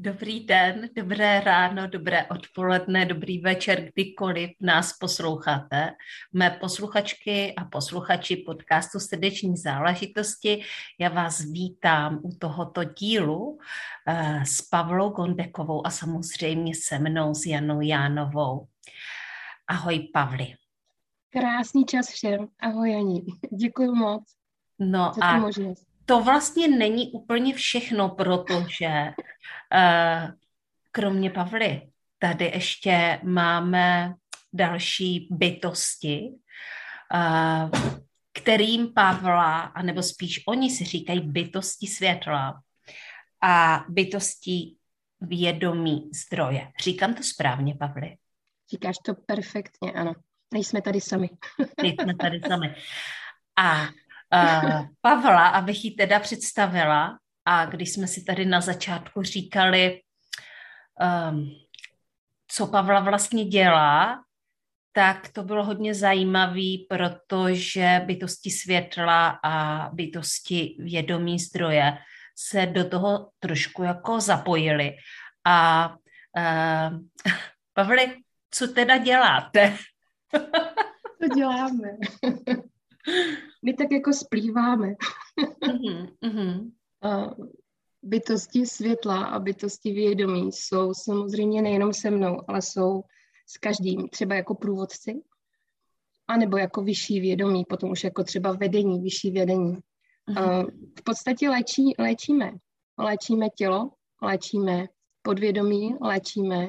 Dobrý den, dobré ráno, dobré odpoledne, dobrý večer, kdykoliv nás posloucháte. Mé posluchačky a posluchači podcastu Srdeční záležitosti, já vás vítám u tohoto dílu eh, s Pavlou Gondekovou a samozřejmě se mnou, s Janou Jánovou. Ahoj Pavli. Krásný čas všem. Ahoj Janí. Děkuji moc no za a možnost to vlastně není úplně všechno, protože uh, kromě Pavly tady ještě máme další bytosti, uh, kterým Pavla, anebo spíš oni si říkají bytosti světla a bytosti vědomí zdroje. Říkám to správně, Pavli? Říkáš to perfektně, ano. Nejsme tady sami. Nejsme tady sami. A uh, Pavla, abych ji teda představila. A když jsme si tady na začátku říkali, um, co Pavla vlastně dělá, tak to bylo hodně zajímavé, protože bytosti světla a bytosti vědomí zdroje se do toho trošku jako zapojili. A uh, Pavli, co teda děláte? Co děláme? my tak jako splýváme. mm-hmm. bytosti světla a bytosti vědomí jsou samozřejmě nejenom se mnou, ale jsou s každým, třeba jako průvodci, anebo jako vyšší vědomí, potom už jako třeba vedení, vyšší vedení. Mm-hmm. v podstatě léčí, léčíme. Léčíme tělo, léčíme podvědomí, léčíme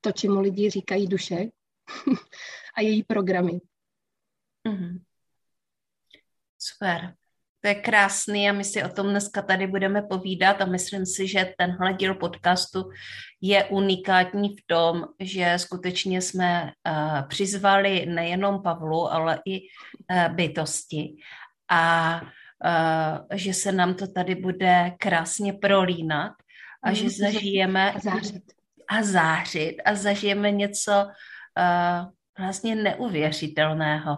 to, čemu lidi říkají duše a její programy. Mm-hmm. Super. To je krásný a my si o tom dneska tady budeme povídat a myslím si, že tenhle díl podcastu je unikátní v tom, že skutečně jsme uh, přizvali nejenom Pavlu, ale i uh, bytosti a uh, že se nám to tady bude krásně prolínat a mm, že zažijeme a zářit. a zářit a zažijeme něco uh, vlastně neuvěřitelného.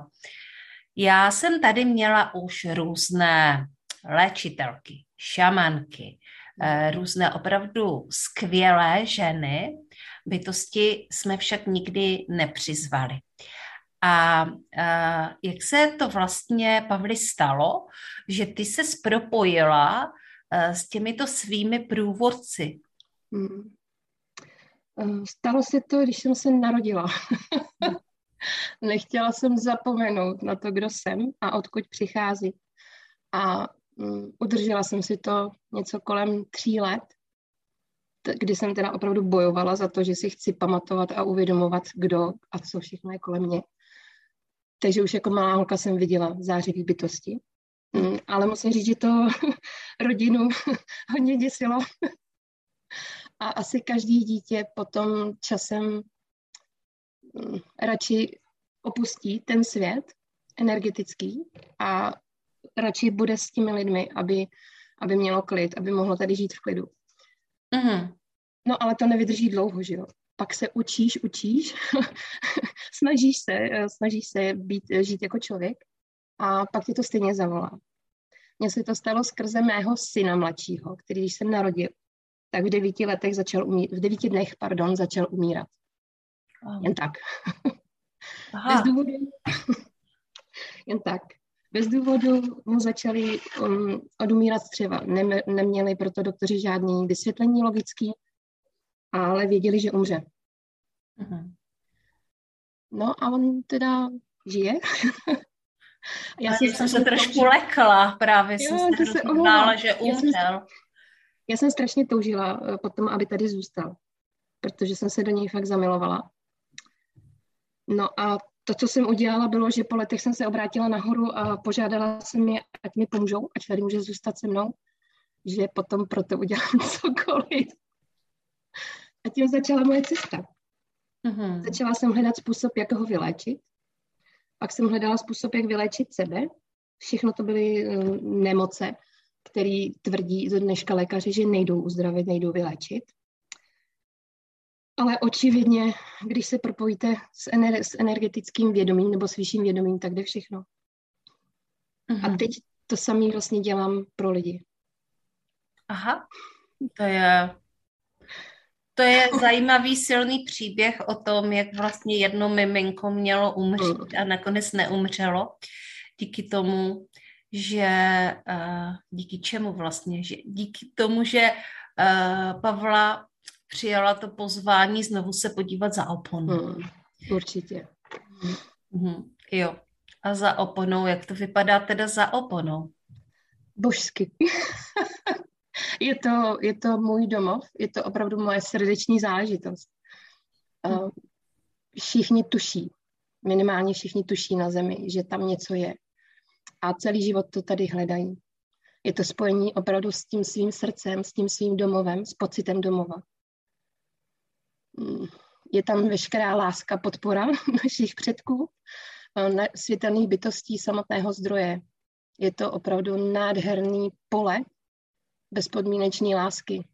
Já jsem tady měla už různé léčitelky, šamanky, eh, různé opravdu skvělé ženy, bytosti jsme však nikdy nepřizvali. A, a eh, jak se to vlastně, Pavli, stalo, že ty se propojila eh, s těmito svými průvodci? Hmm. Stalo se to, když jsem se narodila. Nechtěla jsem zapomenout na to, kdo jsem a odkud přichází. A um, udržela jsem si to něco kolem tří let, kdy jsem teda opravdu bojovala za to, že si chci pamatovat a uvědomovat, kdo a co všechno je kolem mě. Takže už jako malá holka jsem viděla zářivý bytosti. Mm, ale musím říct, že to rodinu hodně děsilo. A asi každý dítě potom časem Mm, radši opustí ten svět energetický a radši bude s těmi lidmi, aby, aby mělo klid, aby mohlo tady žít v klidu. Mm-hmm. No ale to nevydrží dlouho, že jo. Pak se učíš, učíš, snažíš se, eh, snažíš se být, eh, žít jako člověk a pak tě to stejně zavolá. Mně se to stalo skrze mého syna mladšího, který když jsem narodil, tak v devíti letech začal umírat, v devíti dnech, pardon, začal umírat. Jen tak. Aha. Bez důvodu. Jen tak. Bez důvodu mu začali um, odumírat střeva. Nem, neměli proto doktoři žádný vysvětlení logický, ale věděli, že umře. Uh-huh. No a on teda žije. já jsem, jsem se trošku toužila. lekla, právě jo, jsem se rozhodnála, že umřel. Já jsem, já jsem strašně toužila eh, potom, aby tady zůstal, protože jsem se do něj fakt zamilovala. No a to, co jsem udělala, bylo, že po letech jsem se obrátila nahoru a požádala jsem je, ať mi pomůžou, ať tady může zůstat se mnou, že potom pro to udělám cokoliv. A tím začala moje cesta. Mm-hmm. Začala jsem hledat způsob, jak ho vyléčit. Pak jsem hledala způsob, jak vyléčit sebe. Všechno to byly uh, nemoce, které tvrdí do dneška lékaři, že nejdou uzdravit, nejdou vyléčit. Ale očividně, když se propojíte s, ener- s energetickým vědomím nebo s vyšším vědomím, tak jde všechno. Uh-huh. A mhm. teď to samý vlastně dělám pro lidi. Aha, to je, to je zajímavý silný příběh o tom, jak vlastně jedno miminko mělo umřít a nakonec neumřelo díky tomu, že uh, díky čemu vlastně, že díky tomu, že uh, Pavla přijala to pozvání znovu se podívat za oponu. Hmm, určitě. Hmm, jo. A za oponou, jak to vypadá teda za oponou? Božsky. je, to, je to můj domov, je to opravdu moje srdeční záležitost. Hmm. Všichni tuší, minimálně všichni tuší na zemi, že tam něco je. A celý život to tady hledají. Je to spojení opravdu s tím svým srdcem, s tím svým domovem, s pocitem domova. Je tam veškerá láska, podpora našich předků, světelných bytostí samotného zdroje. Je to opravdu nádherný pole bezpodmínečné lásky.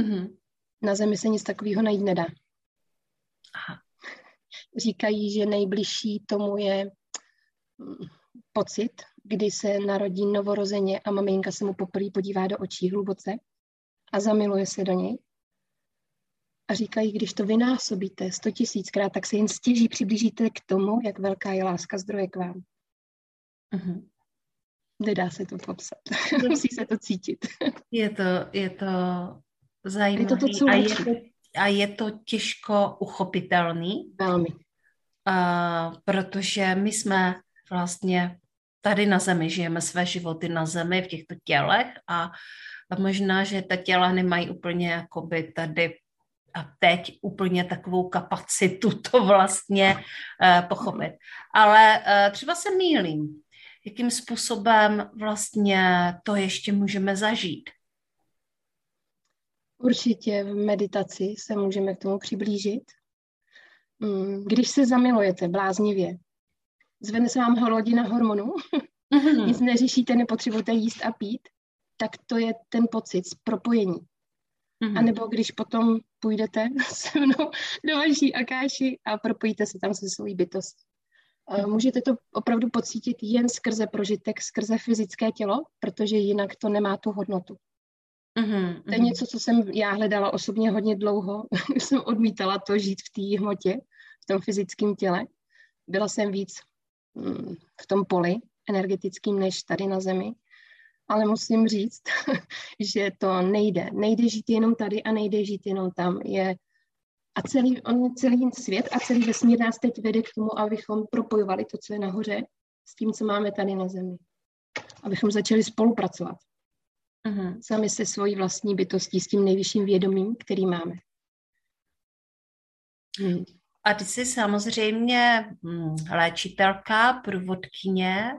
Mm-hmm. Na zemi se nic takového najít nedá. Aha. Říkají, že nejbližší tomu je mm, pocit, kdy se narodí novorozeně a maminka se mu poprvé podívá do očí hluboce a zamiluje se do něj a říkají, když to vynásobíte sto tisíckrát, tak se jen stěží přiblížíte k tomu, jak velká je láska zdroje k vám. Uh-huh. Nedá se to popsat. Musí se to cítit. je to, je to zajímavé. Je to to, co a, je to, a je to těžko uchopitelný. Velmi. Uh, protože my jsme vlastně tady na zemi, žijeme své životy na zemi v těchto tělech a, a možná, že ta těla nemají úplně jakoby tady a teď úplně takovou kapacitu to vlastně uh, pochopit. Ale uh, třeba se mýlím, jakým způsobem vlastně to ještě můžeme zažít. Určitě v meditaci se můžeme k tomu přiblížit. Mm, když se zamilujete bláznivě, zvedne se vám hladina hormonů, mm-hmm. nic neřešíte, nepotřebujete jíst a pít, tak to je ten pocit z propojení. Mm-hmm. A nebo když potom půjdete se mnou do vaší akáši a propojíte se tam se svou bytost. Mm-hmm. Můžete to opravdu pocítit jen skrze prožitek, skrze fyzické tělo, protože jinak to nemá tu hodnotu. Mm-hmm. To je něco, co jsem já hledala osobně hodně dlouho. jsem odmítala to žít v té hmotě, v tom fyzickém těle. Byla jsem víc mm, v tom poli energetickým než tady na zemi ale musím říct, že to nejde. Nejde žít jenom tady a nejde žít jenom tam. Je a celý, on, celý svět a celý vesmír nás teď vede k tomu, abychom propojovali to, co je nahoře, s tím, co máme tady na Zemi. Abychom začali spolupracovat. Uh-huh. Sami se svojí vlastní bytostí, s tím nejvyšším vědomím, který máme. Hmm. A ty jsi samozřejmě hm, léčitelka, průvodkyně.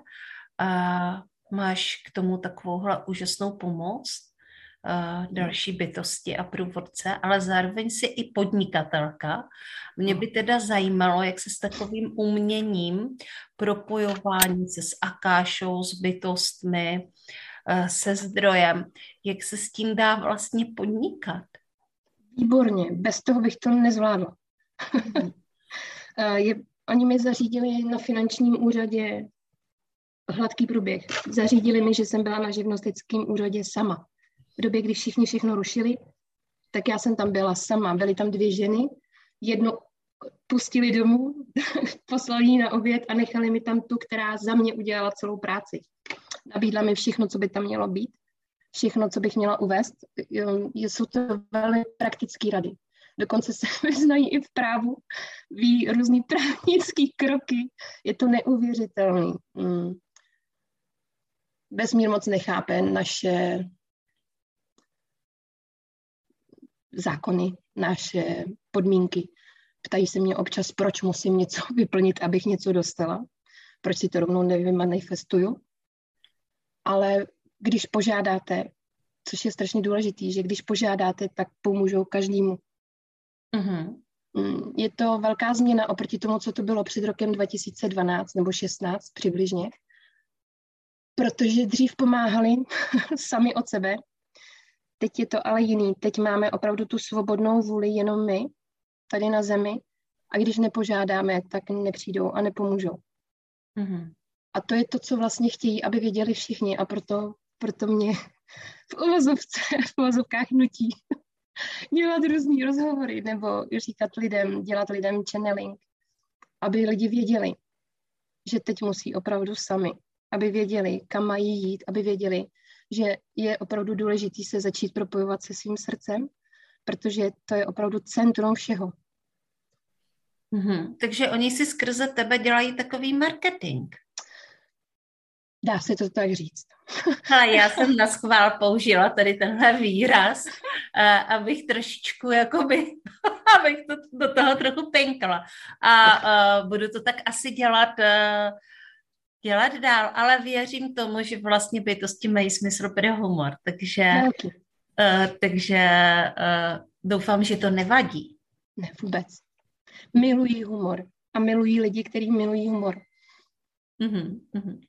A máš k tomu takovouhle úžasnou pomoc uh, další bytosti a průvodce, ale zároveň si i podnikatelka. Mě by teda zajímalo, jak se s takovým uměním propojování se s Akášou, s bytostmi, uh, se zdrojem, jak se s tím dá vlastně podnikat? Výborně, bez toho bych to nezvládla. je, oni mi zařídili na finančním úřadě hladký průběh. Zařídili mi, že jsem byla na živnostickém úřadě sama. V době, kdy všichni všechno rušili, tak já jsem tam byla sama. Byly tam dvě ženy, jednu pustili domů, poslali ji na oběd a nechali mi tam tu, která za mě udělala celou práci. Nabídla mi všechno, co by tam mělo být, všechno, co bych měla uvést. Jsou to velmi praktické rady. Dokonce se vyznají i v právu, ví různý právnický kroky. Je to neuvěřitelný. Vesmír moc nechápe naše zákony, naše podmínky. Ptají se mě občas, proč musím něco vyplnit, abych něco dostala, proč si to rovnou nevymanifestuju. Ale když požádáte, což je strašně důležitý, že když požádáte, tak pomůžou každému. Mm-hmm. Je to velká změna oproti tomu, co to bylo před rokem 2012 nebo 16 přibližně, protože dřív pomáhali sami od sebe, teď je to ale jiný. Teď máme opravdu tu svobodnou vůli jenom my, tady na zemi, a když nepožádáme, tak nepřijdou a nepomůžou. Mm-hmm. A to je to, co vlastně chtějí, aby věděli všichni a proto, proto mě v uvozovce, v uvozovkách nutí dělat různý rozhovory nebo říkat lidem, dělat lidem channeling, aby lidi věděli, že teď musí opravdu sami, aby věděli, kam mají jít, aby věděli, že je opravdu důležité se začít propojovat se svým srdcem, protože to je opravdu centrum všeho. Mm-hmm. Takže oni si skrze tebe dělají takový marketing. Dá se to tak říct. A já jsem na schvál použila tady tenhle výraz, a, abych trošičku jakoby, abych to, do toho trochu penkla. A, a budu to tak asi dělat, a, dělat dál, ale věřím tomu, že vlastně bytosti mají smysl pro humor, takže, a, takže a, doufám, že to nevadí. Ne, vůbec. Milují humor a milují lidi, kteří milují humor. Mm-hmm, mm-hmm.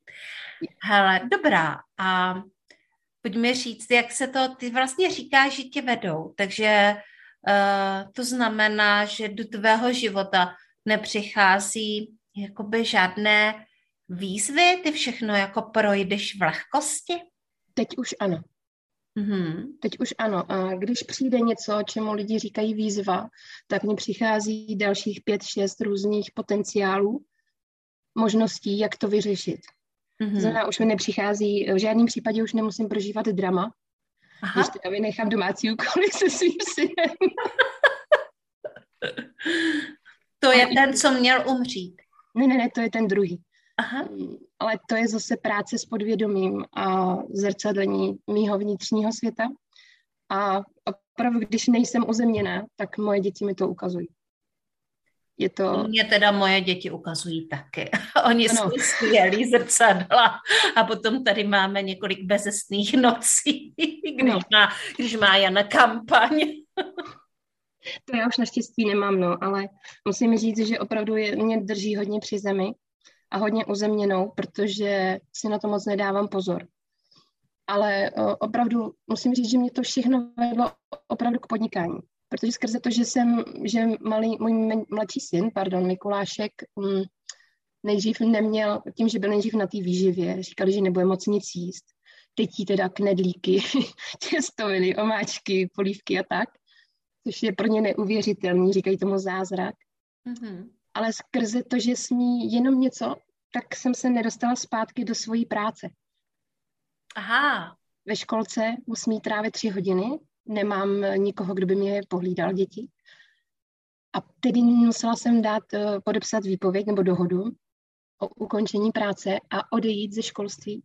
Hele, dobrá. A pojďme říct, jak se to, ty vlastně říkáš, že tě vedou, takže uh, to znamená, že do tvého života nepřichází jakoby žádné výzvy, ty všechno jako projdeš v lehkosti? Teď už ano. Mm-hmm. Teď už ano. A když přijde něco, čemu lidi říkají výzva, tak mi přichází dalších pět, šest různých potenciálů, možností, jak to vyřešit. Mm-hmm. Znamená, už mi nepřichází, v žádném případě už nemusím prožívat drama, Aha. když teda vynechám domácí úkoly se svým synem. to je ten, co měl umřít. Ne, ne, ne, to je ten druhý. Aha. Mm, ale to je zase práce s podvědomím a zrcadlení mýho vnitřního světa. A opravdu, když nejsem uzemněná, tak moje děti mi to ukazují. Je to... Mě teda moje děti ukazují taky. Oni ano. jsou skvělí zrcadla. A potom tady máme několik bezesných nocí, když, no. má, když má Jana kampaň. to já už naštěstí nemám, no, ale musím říct, že opravdu je, mě drží hodně při zemi a hodně uzemněnou, protože si na to moc nedávám pozor. Ale o, opravdu musím říct, že mě to všechno vedlo opravdu k podnikání protože skrze to, že jsem, že malý, můj mladší syn, pardon, Mikulášek, um, nejdřív neměl, tím, že byl nejdřív na té výživě, říkali, že nebude moc nic jíst. Teď jí teda knedlíky, těstoviny, omáčky, polívky a tak, což je pro ně neuvěřitelný, říkají tomu zázrak. Mm-hmm. Ale skrze to, že smí jenom něco, tak jsem se nedostala zpátky do svojí práce. Aha. Ve školce musí trávit tři hodiny, nemám nikoho, kdo by mě pohlídal děti. A tedy musela jsem dát, eh, podepsat výpověď nebo dohodu o ukončení práce a odejít ze školství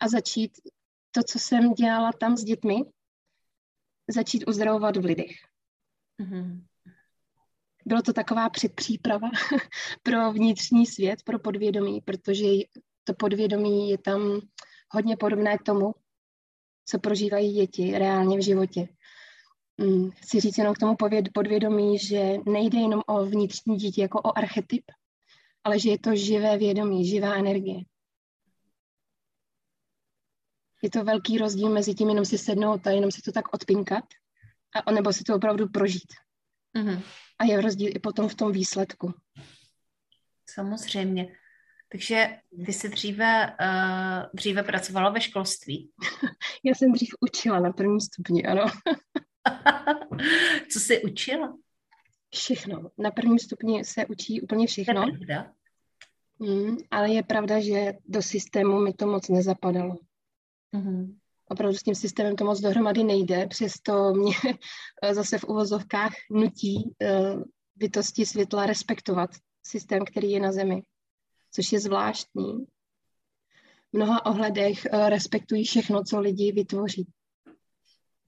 a začít to, co jsem dělala tam s dětmi, začít uzdravovat v lidech. Mm-hmm. Bylo to taková předpříprava pro vnitřní svět, pro podvědomí, protože to podvědomí je tam hodně podobné tomu, co prožívají děti reálně v životě. Mm, chci říct jenom k tomu podvědomí, že nejde jenom o vnitřní dítě jako o archetyp, ale že je to živé vědomí, živá energie. Je to velký rozdíl mezi tím jenom si sednout a jenom si to tak odpinkat, a, nebo si to opravdu prožít. Mm-hmm. A je rozdíl i potom v tom výsledku. Samozřejmě. Takže ty jsi dříve, uh, dříve pracovala ve školství. Já jsem dřív učila na prvním stupni, ano. Co jsi učila? Všechno. Na prvním stupni se učí úplně všechno. To je Mm, ale je pravda, že do systému mi to moc nezapadalo. Mm-hmm. Opravdu s tím systémem to moc dohromady nejde, přesto mě zase v uvozovkách nutí uh, bytosti světla respektovat systém, který je na Zemi což je zvláštní. V mnoha ohledech eh, respektují všechno, co lidi vytvoří.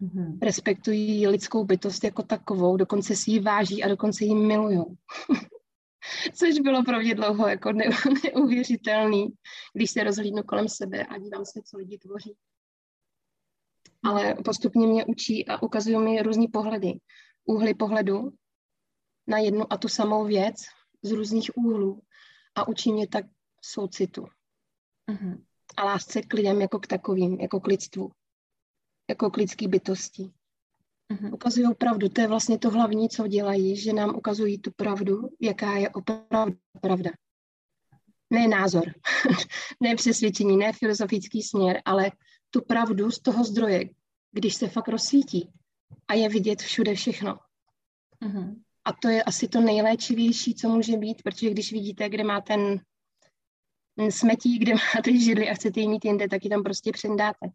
Mm-hmm. Respektují lidskou bytost jako takovou, dokonce si ji váží a dokonce ji milují. Což bylo pro mě dlouho jako neuvěřitelný, když se rozhlídnu kolem sebe a dívám se, co lidi tvoří. Ale postupně mě učí a ukazují mi různý pohledy. Úhly pohledu na jednu a tu samou věc z různých úhlů a učí mě tak soucitu. Mm-hmm. A lásce k lidem jako k takovým, jako k lidstvu, jako k lidský bytosti. Mm-hmm. Ukazují pravdu, to je vlastně to hlavní, co dělají, že nám ukazují tu pravdu, jaká je opravdu pravda. Ne názor, ne přesvědčení, ne filozofický směr, ale tu pravdu z toho zdroje, když se fakt rozsvítí a je vidět všude všechno. Mm-hmm. A to je asi to nejléčivější, co může být, protože když vidíte, kde má ten, ten smetí, kde máte židli a chcete ji mít jinde, tak ji tam prostě přendáte.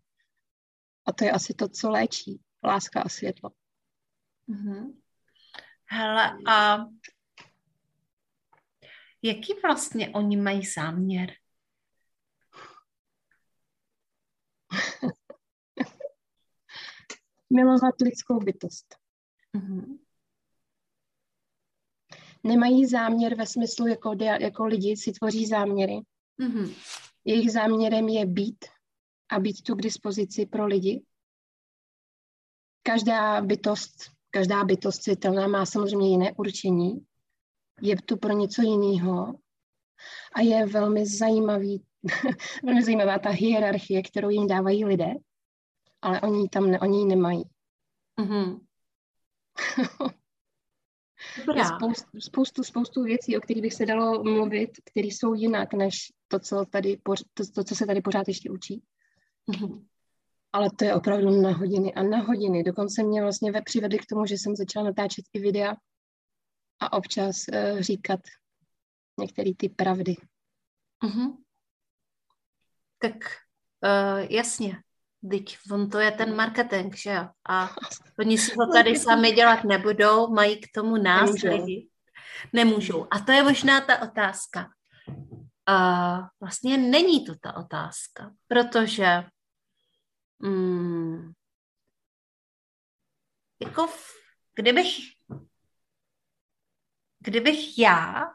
A to je asi to, co léčí. Láska a světlo. Mm-hmm. Hele, a jaký vlastně oni mají záměr? Milovat lidskou bytost. Mm-hmm nemají záměr ve smyslu, jako, jako lidi si tvoří záměry. Mm-hmm. Jejich záměrem je být a být tu k dispozici pro lidi. Každá bytost, každá bytost světelná má samozřejmě jiné určení. Je tu pro něco jiného. A je velmi zajímavý, velmi zajímavá ta hierarchie, kterou jim dávají lidé, ale oni tam ne, oni ji nemají. Mm-hmm. Je spoustu, spoustu, spoustu věcí, o kterých bych se dalo mluvit, které jsou jinak, než to, co, tady, to, to, co se tady pořád ještě učí. Mm-hmm. Ale to je opravdu na hodiny a na hodiny. Dokonce mě vlastně přivedli k tomu, že jsem začala natáčet i videa a občas uh, říkat některé ty pravdy. Mm-hmm. Tak uh, jasně. Teď on to je ten marketing, že jo? A oni si to tady sami dělat nebudou, mají k tomu nás Nemůžou. lidi. Nemůžou. A to je možná ta otázka. A vlastně není to ta otázka, protože mm, jako v, kdybych kdybych já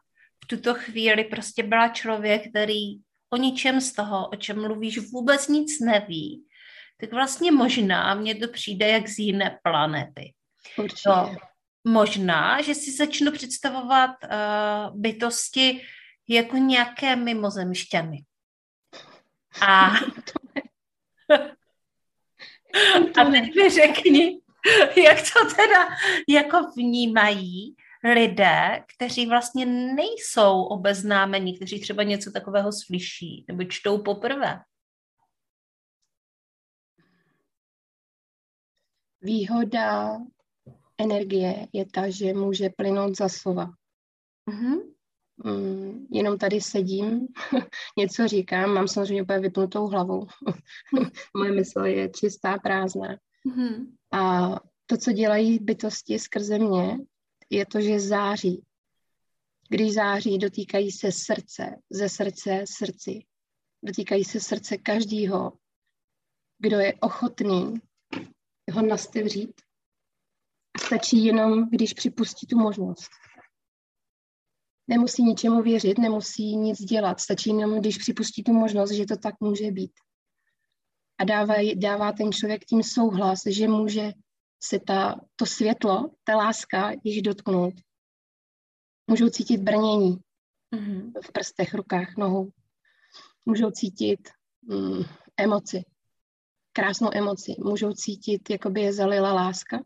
v tuto chvíli prostě byla člověk, který o ničem z toho, o čem mluvíš, vůbec nic neví, tak vlastně možná mně to přijde jak z jiné planety. Určitě. To možná, že si začnu představovat uh, bytosti jako nějaké mimozemšťany. A, a teď mi řekni, jak to teda jako vnímají lidé, kteří vlastně nejsou obeznámení, kteří třeba něco takového slyší nebo čtou poprvé. Výhoda energie je ta, že může plynout za slova. Mm-hmm. Mm, jenom tady sedím, něco říkám, mám samozřejmě úplně vypnutou hlavu. Moje mysl je čistá, prázdná. Mm-hmm. A to, co dělají bytosti skrze mě, je to, že září. Když září, dotýkají se srdce, ze srdce srdci. Dotýkají se srdce každýho, kdo je ochotný ho nastevřít. Stačí jenom, když připustí tu možnost. Nemusí ničemu věřit, nemusí nic dělat. Stačí jenom, když připustí tu možnost, že to tak může být. A dává, dává ten člověk tím souhlas, že může se ta, to světlo, ta láska již dotknout. Můžou cítit brnění mm-hmm. v prstech, rukách, nohou. Můžou cítit mm, emoci krásnou emoci. Můžou cítit, jako by je zalila láska.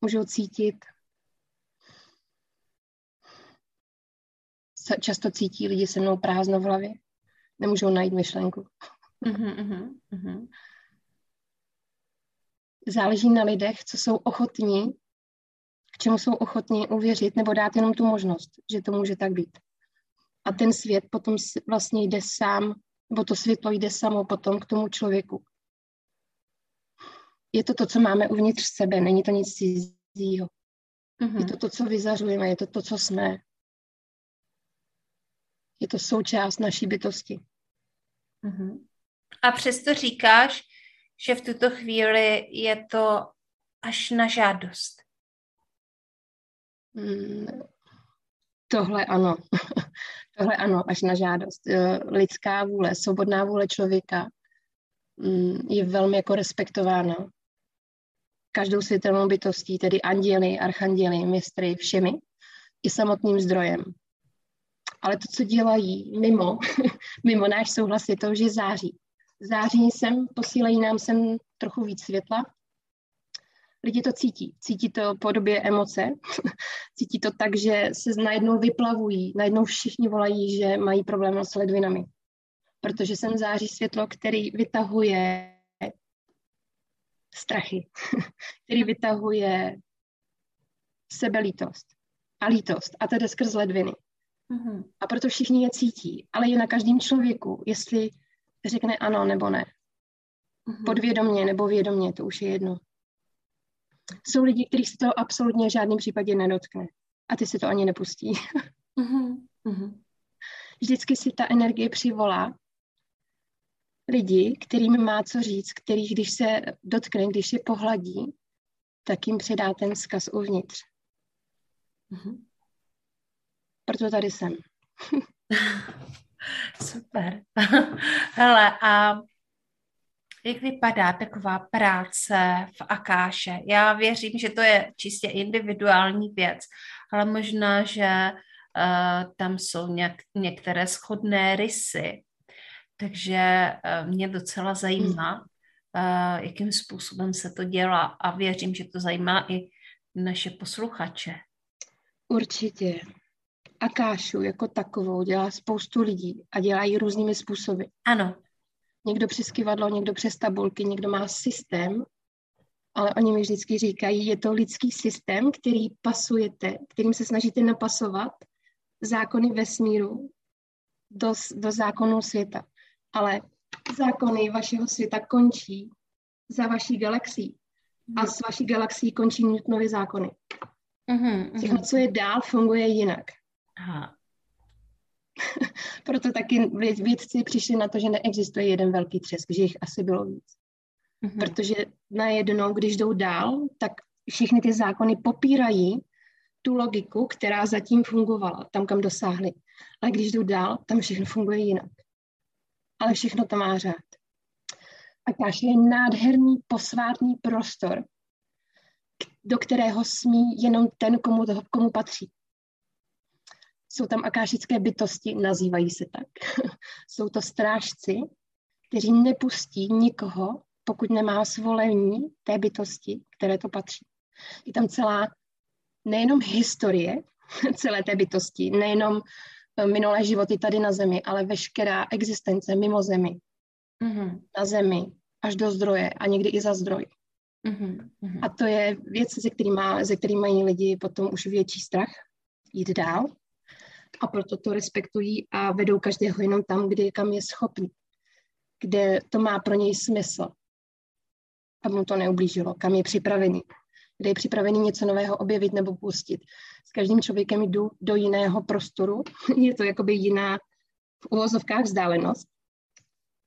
Můžou cítit, často cítí lidi se mnou prázdno v hlavě. Nemůžou najít myšlenku. Mm-hmm, mm-hmm. Záleží na lidech, co jsou ochotní, k čemu jsou ochotní uvěřit, nebo dát jenom tu možnost, že to může tak být. A ten svět potom vlastně jde sám, nebo to světlo jde samo potom k tomu člověku je to to, co máme uvnitř sebe, není to nic cizího. Mm-hmm. Je to to, co vyzařujeme, je to to, co jsme. Je to součást naší bytosti. Mm-hmm. A přesto říkáš, že v tuto chvíli je to až na žádost. Mm, tohle ano. tohle ano, až na žádost. Eh, lidská vůle, svobodná vůle člověka mm, je velmi jako respektována každou světelnou bytostí, tedy anděli, archanděli, mistry, všemi, i samotným zdrojem. Ale to, co dělají mimo, mimo náš souhlas, je to, že září. Září sem, posílají nám sem trochu víc světla. Lidi to cítí. Cítí to po době emoce. cítí to tak, že se najednou vyplavují. Najednou všichni volají, že mají problém s ledvinami. Protože sem září světlo, který vytahuje strachy, který vytahuje sebelítost a lítost, a tedy skrz ledviny. Mm-hmm. A proto všichni je cítí, ale je na každém člověku, jestli řekne ano nebo ne. Mm-hmm. Podvědomně nebo vědomně, to už je jedno. Jsou lidi, kterých se to absolutně v žádném případě nedotkne. A ty si to ani nepustí. mm-hmm. Vždycky si ta energie přivolá lidi, kterým má co říct, kterých, když se dotkne, když je pohladí, tak jim předá ten vzkaz uvnitř. Proto tady jsem. Super. Hele, a jak vypadá taková práce v Akáše? Já věřím, že to je čistě individuální věc, ale možná, že uh, tam jsou nějak, některé schodné rysy. Takže uh, mě docela zajímá, uh, jakým způsobem se to dělá a věřím, že to zajímá i naše posluchače. Určitě. Akášu jako takovou dělá spoustu lidí a dělají různými způsoby. Ano. Někdo přes kivadlo, někdo přes tabulky, někdo má systém, ale oni mi vždycky říkají, je to lidský systém, který pasujete, kterým se snažíte napasovat zákony vesmíru do, do zákonů světa. Ale zákony vašeho světa končí za vaší galaxií a s vaší galaxií končí Newtonovy zákony. Mm-hmm, Všechno, co je dál, funguje jinak. Aha. Proto taky vědci přišli na to, že neexistuje jeden velký třesk, že jich asi bylo víc. Mm-hmm. Protože najednou, když jdou dál, tak všechny ty zákony popírají tu logiku, která zatím fungovala, tam, kam dosáhli. Ale když jdou dál, tam všechno funguje jinak. Ale všechno to má řád. A každý je nádherný posvátný prostor, do kterého smí jenom ten, komu, toho, komu patří. Jsou tam akášické bytosti, nazývají se tak. Jsou to strážci, kteří nepustí nikoho, pokud nemá svolení té bytosti, které to patří. Je tam celá nejenom historie celé té bytosti, nejenom eh, minulé životy tady na Zemi, ale veškerá existence mimo Zemi. Mm-hmm. Na Zemi, až do zdroje a někdy i za zdroj. Mm-hmm. A to je věc, ze který, má, ze mají lidi potom už větší strach jít dál a proto to respektují a vedou každého jenom tam, kde, kam je schopný, kde to má pro něj smysl, aby mu to neublížilo, kam je připravený, kde je připravený něco nového objevit nebo pustit. S každým člověkem jdu do jiného prostoru, je to jakoby jiná v uvozovkách vzdálenost,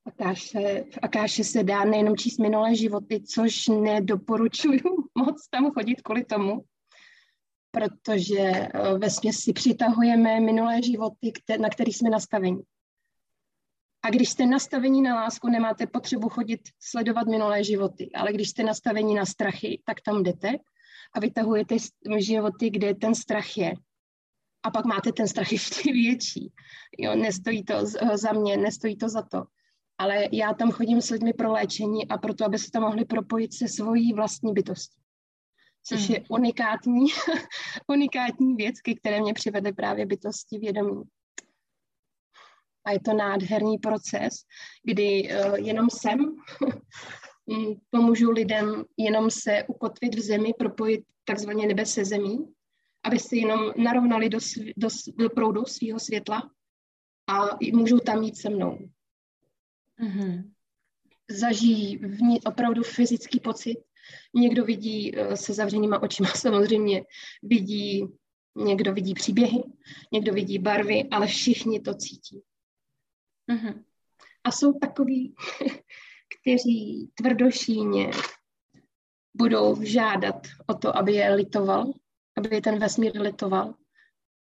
Akáše, v Akáše se dá nejenom číst minulé životy, což nedoporučuju moc tam chodit kvůli tomu, protože eh, ve si přitahujeme minulé životy, na kterých jsme nastaveni. A když jste nastavení na lásku, nemáte potřebu chodit sledovat minulé životy, ale když jste nastavení na strachy, tak tam jdete a vytahujete životy, kde ten strach je. A pak máte ten strach ještě větší. Jo, nestojí to za mě, nestojí to za to ale já tam chodím s lidmi pro léčení a proto, aby se tam mohli propojit se svojí vlastní bytostí. Což mm. je unikátní, unikátní věc, ke které mě přivedly právě bytosti vědomí. A je to nádherný proces, kdy uh, jenom jsem mm, pomůžu lidem jenom se ukotvit v zemi, propojit takzvaně nebe se zemí, aby si jenom narovnali do, do, do proudu svého světla a můžou tam jít se mnou. Mm-hmm. Zažijí ní opravdu fyzický pocit. Někdo vidí eh, se zavřenýma očima samozřejmě, vidí, někdo vidí příběhy, někdo vidí barvy, ale všichni to cítí. Mm-hmm. A jsou takoví, kteří tvrdošíně budou žádat o to, aby je litoval, aby je ten vesmír litoval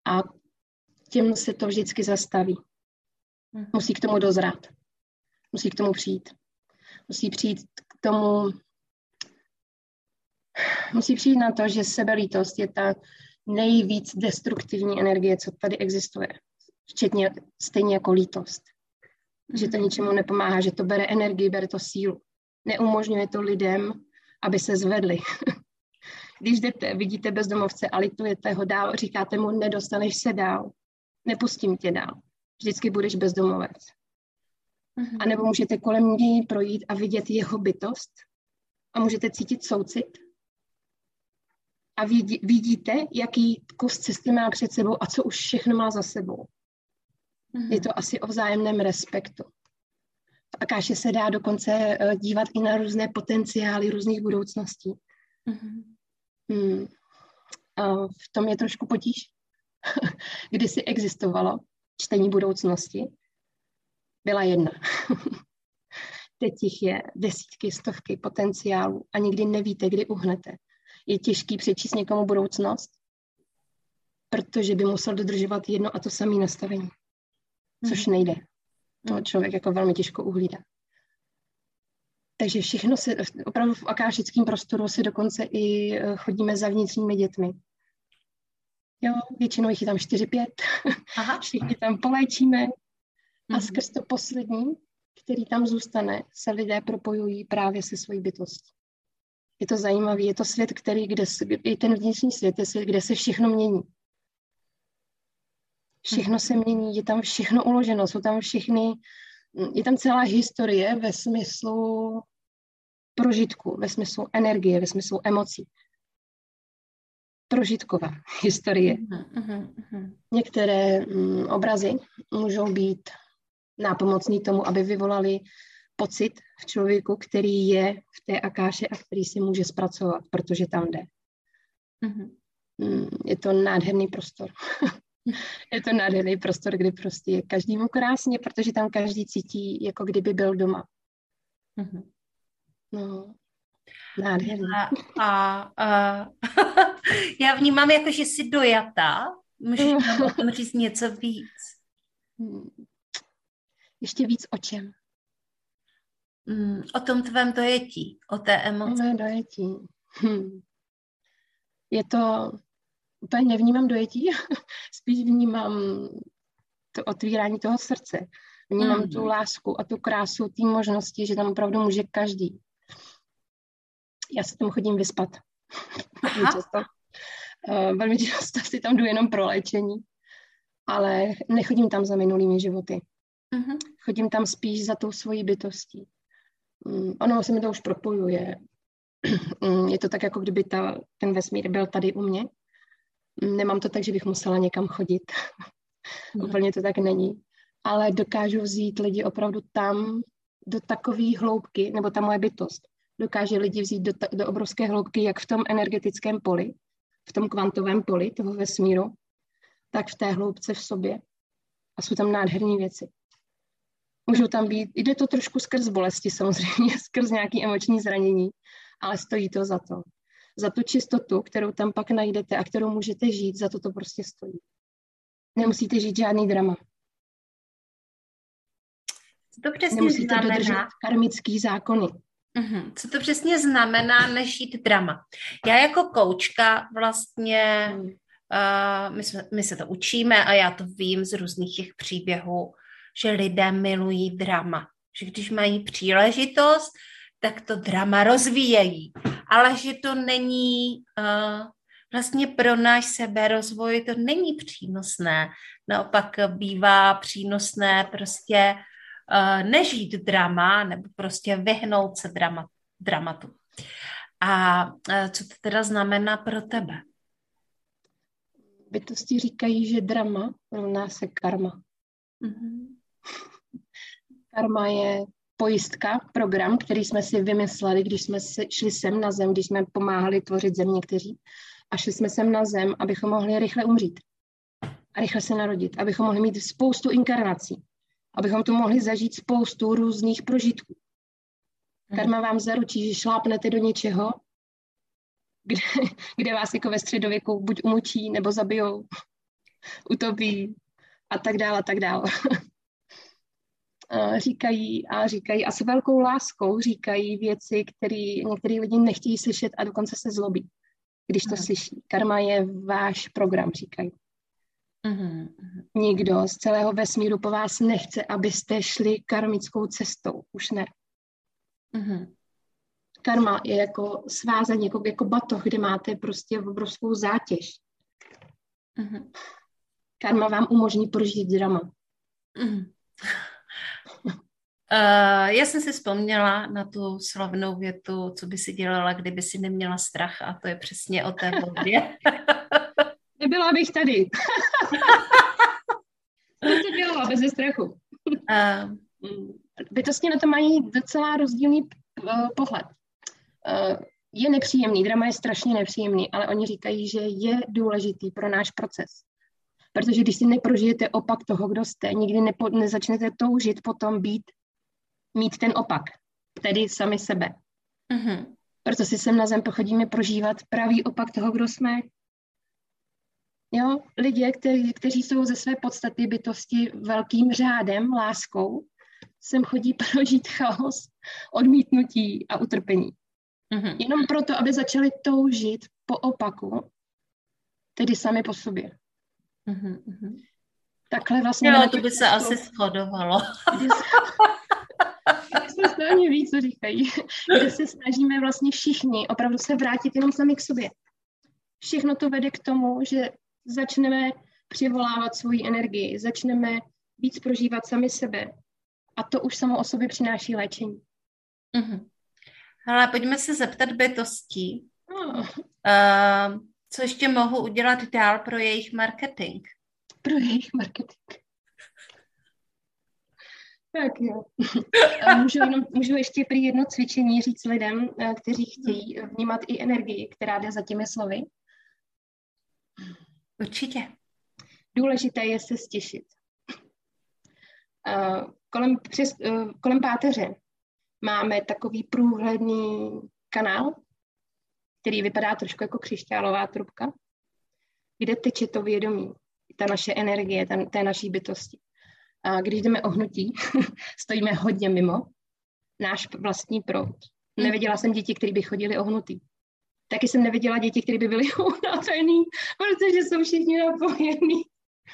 a těm se to vždycky zastaví. Mhm. Musí k tomu dozrát musí k tomu přijít. Musí přijít k tomu, musí přijít na to, že sebelítost je ta nejvíc destruktivní energie, co tady existuje. Včetně stejně jako lítost. Že to ničemu nepomáhá, že to bere energii, bere to sílu. Neumožňuje to lidem, aby se zvedli. Když jdete, vidíte bezdomovce a litujete ho dál, říkáte mu, nedostaneš se dál, nepustím tě dál. Vždycky budeš bezdomovec. Mm-hmm. A nebo můžete kolem něj projít a vidět jeho bytost a můžete cítit soucit. A vidí, vidíte, jaký kus cesty má před sebou a co už všechno má za sebou. Mm-hmm. Je to asi o vzájemném respektu. A Akáše se dá dokonce eh, dívat i na různé potenciály různých budoucností. Mm-hmm. Hmm. A v tom je trošku potíž. Kdysi existovalo čtení budoucnosti, byla jedna. Teď jich je desítky, stovky potenciálů a nikdy nevíte, kdy uhnete. Je těžký přečíst někomu budoucnost, protože by musel dodržovat jedno a to samé nastavení, což mhm. nejde. To mhm. člověk jako velmi těžko uhlídá. Takže všechno se, opravdu v akášickém prostoru si dokonce i eh, chodíme za vnitřními dětmi. Jo, většinou jich je tam 4-5, všichni tam poléčíme a mhm. skrz to poslední, který tam zůstane, se lidé propojují právě se svojí bytostí. Je to zajímavé, je to svět, který, kde, i ten vnitřní svět je svět, kde se všechno mění. Všechno se mění, je tam všechno uloženo, jsou tam všechny, je tam celá historie ve smyslu prožitku, ve smyslu energie, ve smyslu emocí. Prožitková historie. Uh-huh, Některé mm, obrazy můžou být nápomocný tomu, aby vyvolali pocit v člověku, který je v té akáše a který si může zpracovat, protože tam jde. Uh-huh. Je to nádherný prostor. je to nádherný prostor, kdy prostě je každému krásně, protože tam každý cítí, jako kdyby byl doma. Uh-huh. No, nádherný. A, a, a já vnímám jako, že jsi dojatá. Můžeš o tom říct něco víc? Ještě víc o čem? Mm, o tom tvém dojetí, o té emoci. Mé dojetí. Hm. Je to, úplně nevnímám dojetí, spíš vnímám to otvírání toho srdce. Vnímám mm. tu lásku a tu krásu té možnosti, že tam opravdu může každý já se tam chodím vyspat. velmi často. Uh, velmi často si tam jdu jenom pro léčení, ale nechodím tam za minulými životy. Uh-huh. Chodím tam spíš za tou svojí bytostí. Um, ono se mi to už propojuje. um, je to tak, jako kdyby ta, ten vesmír byl tady u mě. Um, nemám to tak, že bych musela někam chodit. uh-huh. Úplně to tak není. Ale dokážu vzít lidi opravdu tam, do takové hloubky, nebo ta moje bytost, dokáže lidi vzít do, do obrovské hloubky, jak v tom energetickém poli, v tom kvantovém poli toho vesmíru, tak v té hloubce v sobě. A jsou tam nádherné věci. Můžou tam být, jde to trošku skrz bolesti samozřejmě, skrz nějaké emoční zranění, ale stojí to za to. Za tu čistotu, kterou tam pak najdete a kterou můžete žít, za to to prostě stojí. Nemusíte žít žádný drama. Co to přesně Nemusíte znamená? dodržet karmický zákony. Mm-hmm. Co to přesně znamená nežít drama? Já jako koučka vlastně, uh, my, jsme, my se to učíme a já to vím z různých těch příběhů, že lidé milují drama. Že když mají příležitost, tak to drama rozvíjejí. Ale že to není uh, vlastně pro náš seberozvoj, to není přínosné. Naopak bývá přínosné prostě uh, nežít drama nebo prostě vyhnout se drama, dramatu. A uh, co to teda znamená pro tebe? Bytosti říkají, že drama rovná se karma. Mm-hmm. Karma je pojistka, program, který jsme si vymysleli, když jsme šli sem na zem, když jsme pomáhali tvořit zem někteří. A šli jsme sem na zem, abychom mohli rychle umřít. A rychle se narodit. Abychom mohli mít spoustu inkarnací abychom tu mohli zažít spoustu různých prožitků. Mhm. Karma vám zaručí, že šlápnete do něčeho, kde, kde vás jako ve středověku buď umučí, nebo zabijou, utopí a tak dále, a tak dále. Říkají a říkají a s velkou láskou říkají věci, které některý lidi nechtějí slyšet a dokonce se zlobí, když to slyší. Karma je váš program, říkají. Mm-hmm. Nikdo z celého vesmíru po vás nechce, abyste šli karmickou cestou. Už ne. Mm-hmm. Karma je jako svázání, jako, jako batoh, kde máte prostě obrovskou zátěž. Mm-hmm. Karma vám umožní prožít drama. Mm-hmm. Uh, já jsem si vzpomněla na tu slavnou větu, co by si dělala, kdyby si neměla strach a to je přesně o té vodě. Nebyla bych tady. jsem to dělala bez strachu. Uh, Bytosti na to mají docela rozdílný uh, pohled. Uh, je nepříjemný, drama je strašně nepříjemný, ale oni říkají, že je důležitý pro náš proces. Protože když si neprožijete opak toho, kdo jste, nikdy nepo, nezačnete toužit potom být mít ten opak, tedy sami sebe. Mm-hmm. Proto si sem na zem pochodíme prožívat pravý opak toho, kdo jsme. Jo, lidé, kteří, kteří jsou ze své podstaty bytosti velkým řádem, láskou, sem chodí prožít chaos, odmítnutí a utrpení. Mm-hmm. Jenom proto, aby začali toužit po opaku, tedy sami po sobě. Mm-hmm. Takhle vlastně... Jo, to by se asi shodovalo. se strašně ví, co říkají, kde se snažíme vlastně všichni opravdu se vrátit jenom sami k sobě. Všechno to vede k tomu, že začneme přivolávat svoji energii, začneme víc prožívat sami sebe. A to už samo o sobě přináší léčení. Mm-hmm. Ale pojďme se zeptat bytostí. Oh. Uh, co ještě mohu udělat dál pro jejich marketing? Pro jejich marketing. Tak jo. můžu, jenom, můžu ještě prý jedno cvičení říct lidem, eh, kteří chtějí vnímat i energii, která jde za těmi slovy. Určitě. Důležité je se stěšit. Eh, kolem, přes, eh, kolem páteře máme takový průhledný kanál, který vypadá trošku jako křišťálová trubka, kde teče to vědomí, ta naše energie, ta, té naší bytosti. A když jdeme ohnutí, stojíme hodně mimo náš vlastní proud. Neviděla jsem děti, které by chodili ohnutý. Taky jsem neviděla děti, které by byly unavený, protože jsou všichni napojený.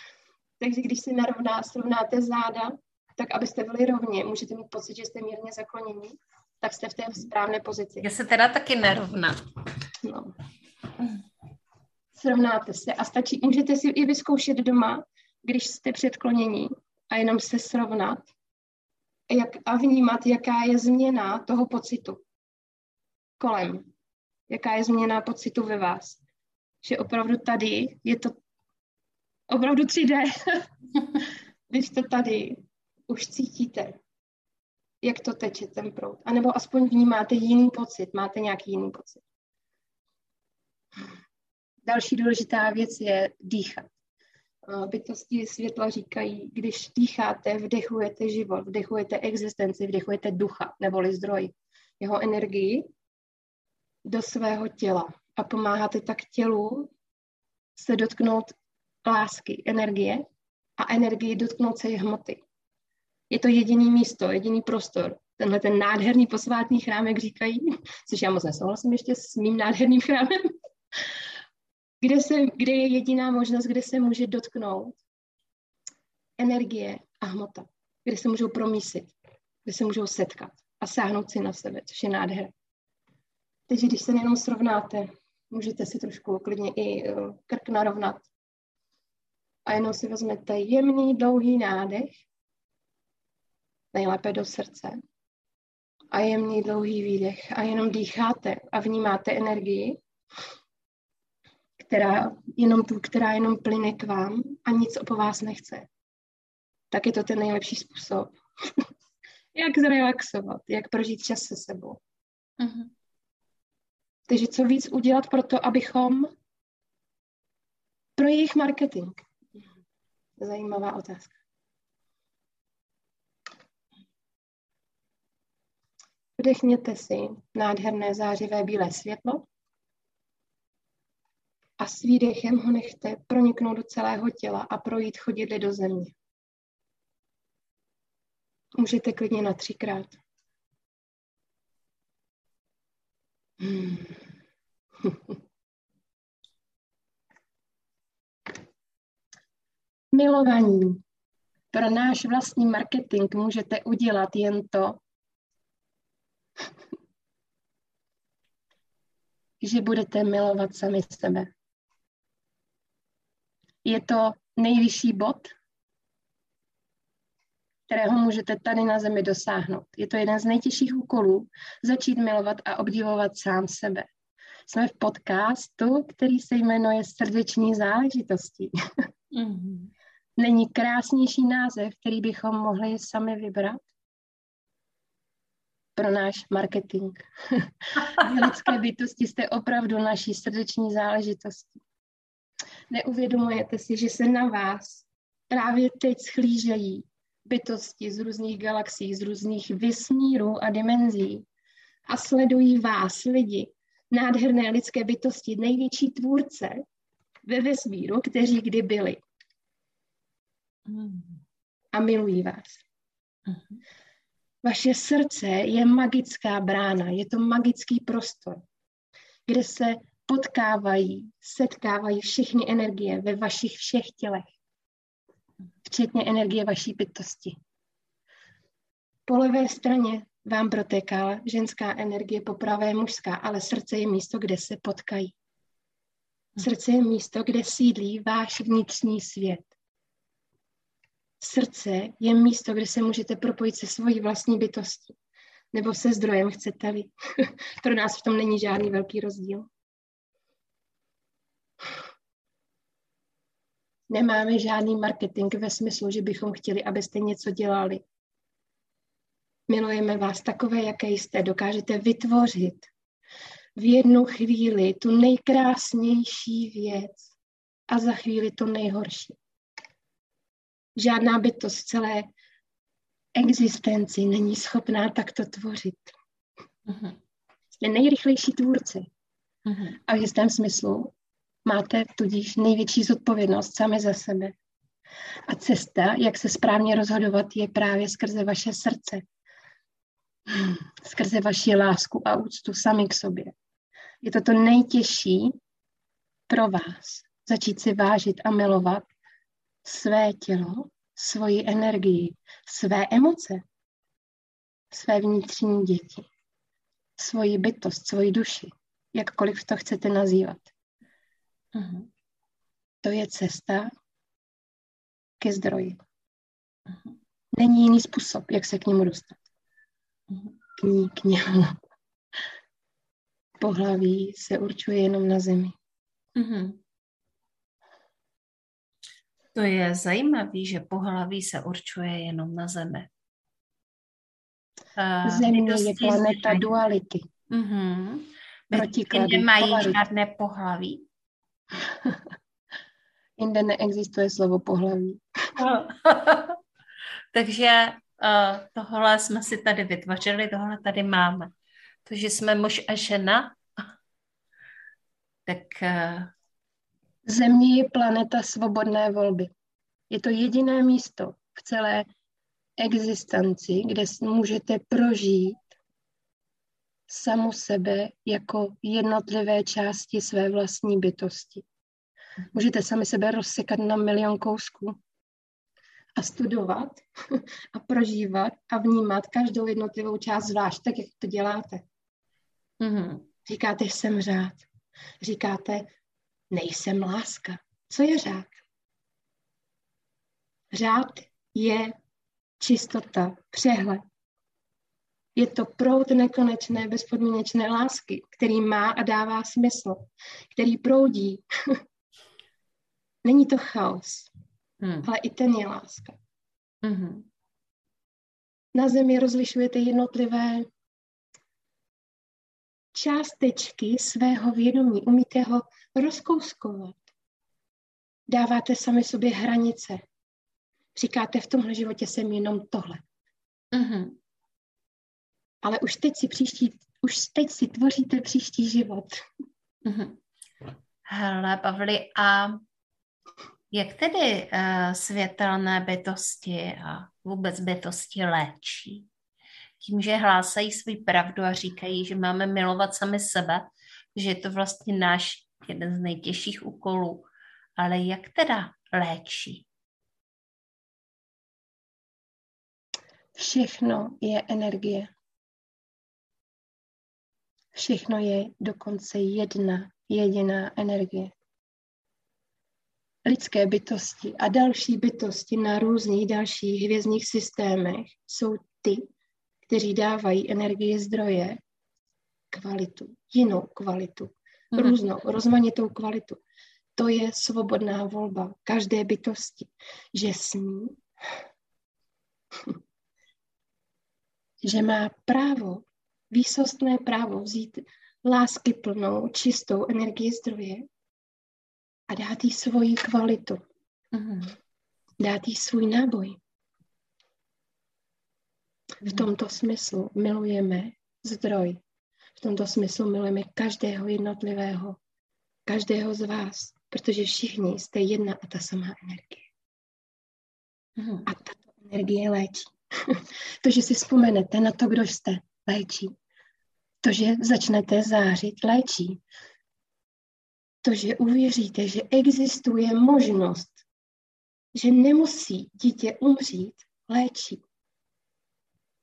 Takže když si narovná, srovnáte záda, tak abyste byli rovně, můžete mít pocit, že jste mírně zaklonění, tak jste v té správné pozici. Já se teda taky nerovná. No. Srovnáte se a stačí, můžete si i vyzkoušet doma, když jste předklonění, a jenom se srovnat jak, a vnímat, jaká je změna toho pocitu kolem. Jaká je změna pocitu ve vás. Že opravdu tady je to opravdu 3D. Když to tady už cítíte, jak to teče ten proud. A nebo aspoň vnímáte jiný pocit, máte nějaký jiný pocit. Další důležitá věc je dýchat bytosti světla říkají, když dýcháte, vdechujete život, vdechujete existenci, vdechujete ducha, neboli zdroj, jeho energii do svého těla a pomáháte tak tělu se dotknout lásky, energie a energii dotknout se hmoty. Je to jediný místo, jediný prostor. Tenhle ten nádherný posvátný chrám, jak říkají, což já moc nesouhlasím ještě s mým nádherným chrámem, kde, se, kde je jediná možnost, kde se může dotknout energie a hmota, kde se můžou promísit, kde se můžou setkat a sáhnout si na sebe, což je nádhera. Takže když se jenom srovnáte, můžete si trošku klidně i uh, krk narovnat. A jenom si vezmete jemný, dlouhý nádech, nejlépe do srdce. A jemný, dlouhý výdech. A jenom dýcháte a vnímáte energii která jenom tu, která jenom plyne k vám a nic po vás nechce, tak je to ten nejlepší způsob, jak zrelaxovat, jak prožít čas se sebou. Uh-huh. Takže co víc udělat pro to, abychom pro jejich marketing. Zajímavá otázka. Vdechněte si nádherné zářivé bílé světlo a s výdechem ho nechte proniknout do celého těla a projít chodidly do země. Můžete klidně na třikrát. Hmm. Milovaní. Pro náš vlastní marketing můžete udělat jen to, že budete milovat sami sebe. Je to nejvyšší bod, kterého můžete tady na zemi dosáhnout. Je to jeden z nejtěžších úkolů, začít milovat a obdivovat sám sebe. Jsme v podcastu, který se jmenuje Srdeční záležitosti. Mm-hmm. Není krásnější název, který bychom mohli sami vybrat? Pro náš marketing. lidské bytosti jste opravdu naší srdeční záležitosti. Neuvědomujete si, že se na vás právě teď schlížejí bytosti z různých galaxií, z různých vysmírů a dimenzí a sledují vás, lidi, nádherné lidské bytosti, největší tvůrce ve vesmíru, kteří kdy byli. A milují vás. Vaše srdce je magická brána, je to magický prostor, kde se potkávají, setkávají všechny energie ve vašich všech tělech včetně energie vaší bytosti. Po levé straně vám protéká ženská energie, po pravé mužská, ale srdce je místo, kde se potkají. Srdce je místo, kde sídlí váš vnitřní svět. Srdce je místo, kde se můžete propojit se svojí vlastní bytostí. Nebo se zdrojem, chcete-li. Pro nás v tom není žádný velký rozdíl. Nemáme žádný marketing ve smyslu, že bychom chtěli, abyste něco dělali. Milujeme vás takové, jaké jste. Dokážete vytvořit v jednu chvíli tu nejkrásnější věc a za chvíli to nejhorší. Žádná bytost celé existenci není schopná takto tvořit. Uh-huh. Jste nejrychlejší tvůrci. Uh-huh. A v jistém smyslu Máte tudíž největší zodpovědnost sami za sebe. A cesta, jak se správně rozhodovat, je právě skrze vaše srdce. Skrze vaši lásku a úctu sami k sobě. Je to to nejtěžší pro vás. Začít si vážit a milovat své tělo, svoji energii, své emoce, své vnitřní děti, svoji bytost, svoji duši, jakkoliv to chcete nazývat. Uh-huh. To je cesta ke zdroji. Uh-huh. Není jiný způsob, jak se k němu dostat. Uh-huh. K ní, k němu. Pohlaví se určuje jenom na zemi. Uh-huh. To je zajímavé, že pohlaví se určuje jenom na zemi. Uh, Země je planeta duality. Uh-huh. Protiklady. Nemají žádné pohlaví? Jinde neexistuje slovo pohlaví. Takže uh, tohle jsme si tady vytvořili, tohle tady máme. To, že jsme muž a žena, tak... Uh... Země je planeta svobodné volby. Je to jediné místo v celé existenci, kde můžete prožít samu sebe jako jednotlivé části své vlastní bytosti. Můžete sami sebe rozsekat na milion kousků a studovat a prožívat a vnímat každou jednotlivou část zvlášť, tak jak to děláte. Mm-hmm. Říkáte, jsem řád. Říkáte, nejsem láska. Co je řád? Řád je čistota, přehled, je to proud nekonečné, bezpodmínečné lásky, který má a dává smysl, který proudí. Není to chaos, hmm. ale i ten je láska. Hmm. Na zemi rozlišujete jednotlivé částečky svého vědomí, umíte ho rozkouskovat. Dáváte sami sobě hranice. Říkáte, v tomhle životě jsem jenom tohle. Mm-hmm ale už teď si příští, už teď si tvoříte příští život. Mhm. Hele, Pavli, a jak tedy uh, světelné bytosti a vůbec bytosti léčí? Tím, že hlásají svůj pravdu a říkají, že máme milovat sami sebe, že je to vlastně náš jeden z nejtěžších úkolů. Ale jak teda léčí? Všechno je energie. Všechno je dokonce jedna jediná energie. Lidské bytosti a další bytosti na různých dalších hvězdných systémech jsou ty, kteří dávají energie zdroje kvalitu, jinou kvalitu, mm-hmm. různou, rozmanitou kvalitu. To je svobodná volba každé bytosti, že smí, že má právo, výsostné právo vzít lásky plnou, čistou energii zdroje a dát jí svoji kvalitu. Mm-hmm. Dát jí svůj náboj. V tomto smyslu milujeme zdroj. V tomto smyslu milujeme každého jednotlivého, každého z vás, protože všichni jste jedna a ta samá energie. Mm. A tato energie léčí. to, že si vzpomenete na to, kdo jste, léčí. To, že začnete zářit, léčí. To, že uvěříte, že existuje možnost, že nemusí dítě umřít, léčí.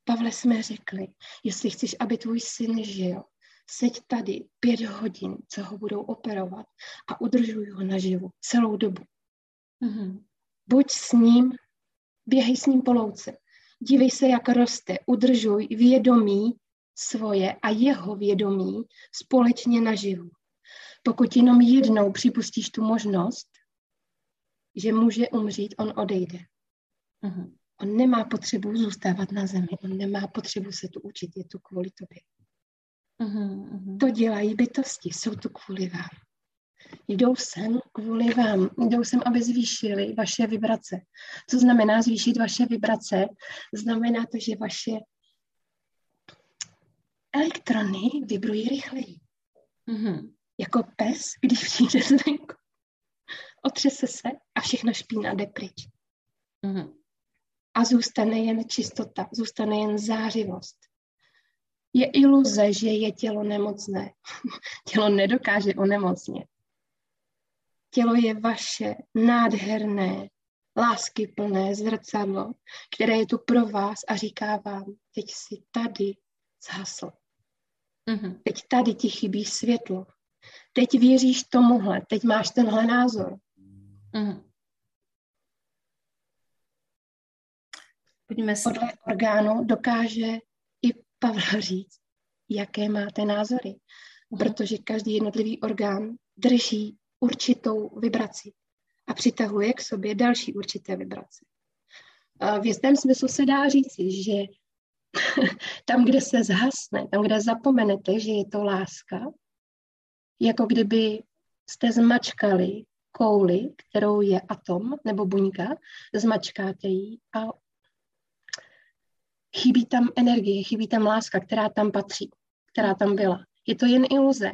Pavle jsme řekli, jestli chceš, aby tvůj syn žil, seď tady pět hodin, co ho budou operovat a udržuj ho naživu celou dobu. Mm-hmm. Buď s ním, běhej s ním po louce, dívej se, jak roste, udržuj vědomí svoje a jeho vědomí společně naživu. Pokud jenom jednou připustíš tu možnost, že může umřít, on odejde. Mm-hmm. On nemá potřebu zůstávat na zemi, on nemá potřebu se tu učit, je tu kvůli tobě. Uh-huh, To dělají bytosti, jsou tu kvůli vám. Jdou sem kvůli vám, jdou sem, aby zvýšili vaše vibrace. Co znamená zvýšit vaše vibrace? Znamená to, že vaše elektrony vibrují rychleji. Uh-huh. Jako pes, když přijde zvenku. Otřese se a všechna špína jde pryč. Uh-huh a zůstane jen čistota, zůstane jen zářivost. Je iluze, že je tělo nemocné. tělo nedokáže onemocnit. Tělo je vaše nádherné, lásky plné zrcadlo, které je tu pro vás a říká vám, teď si tady zhasl. Mm-hmm. Teď tady ti chybí světlo. Teď věříš tomuhle, teď máš tenhle názor. Mm-hmm. Pojďme si. Podle orgánu dokáže i Pavel říct, jaké máte názory, uh-huh. protože každý jednotlivý orgán drží určitou vibraci a přitahuje k sobě další určité vibrace. V jistém smyslu se dá říci, že tam, kde se zhasne, tam, kde zapomenete, že je to láska, jako kdyby jste zmačkali kouli, kterou je atom nebo buňka, zmačkáte ji a chybí tam energie, chybí tam láska, která tam patří, která tam byla. Je to jen iluze,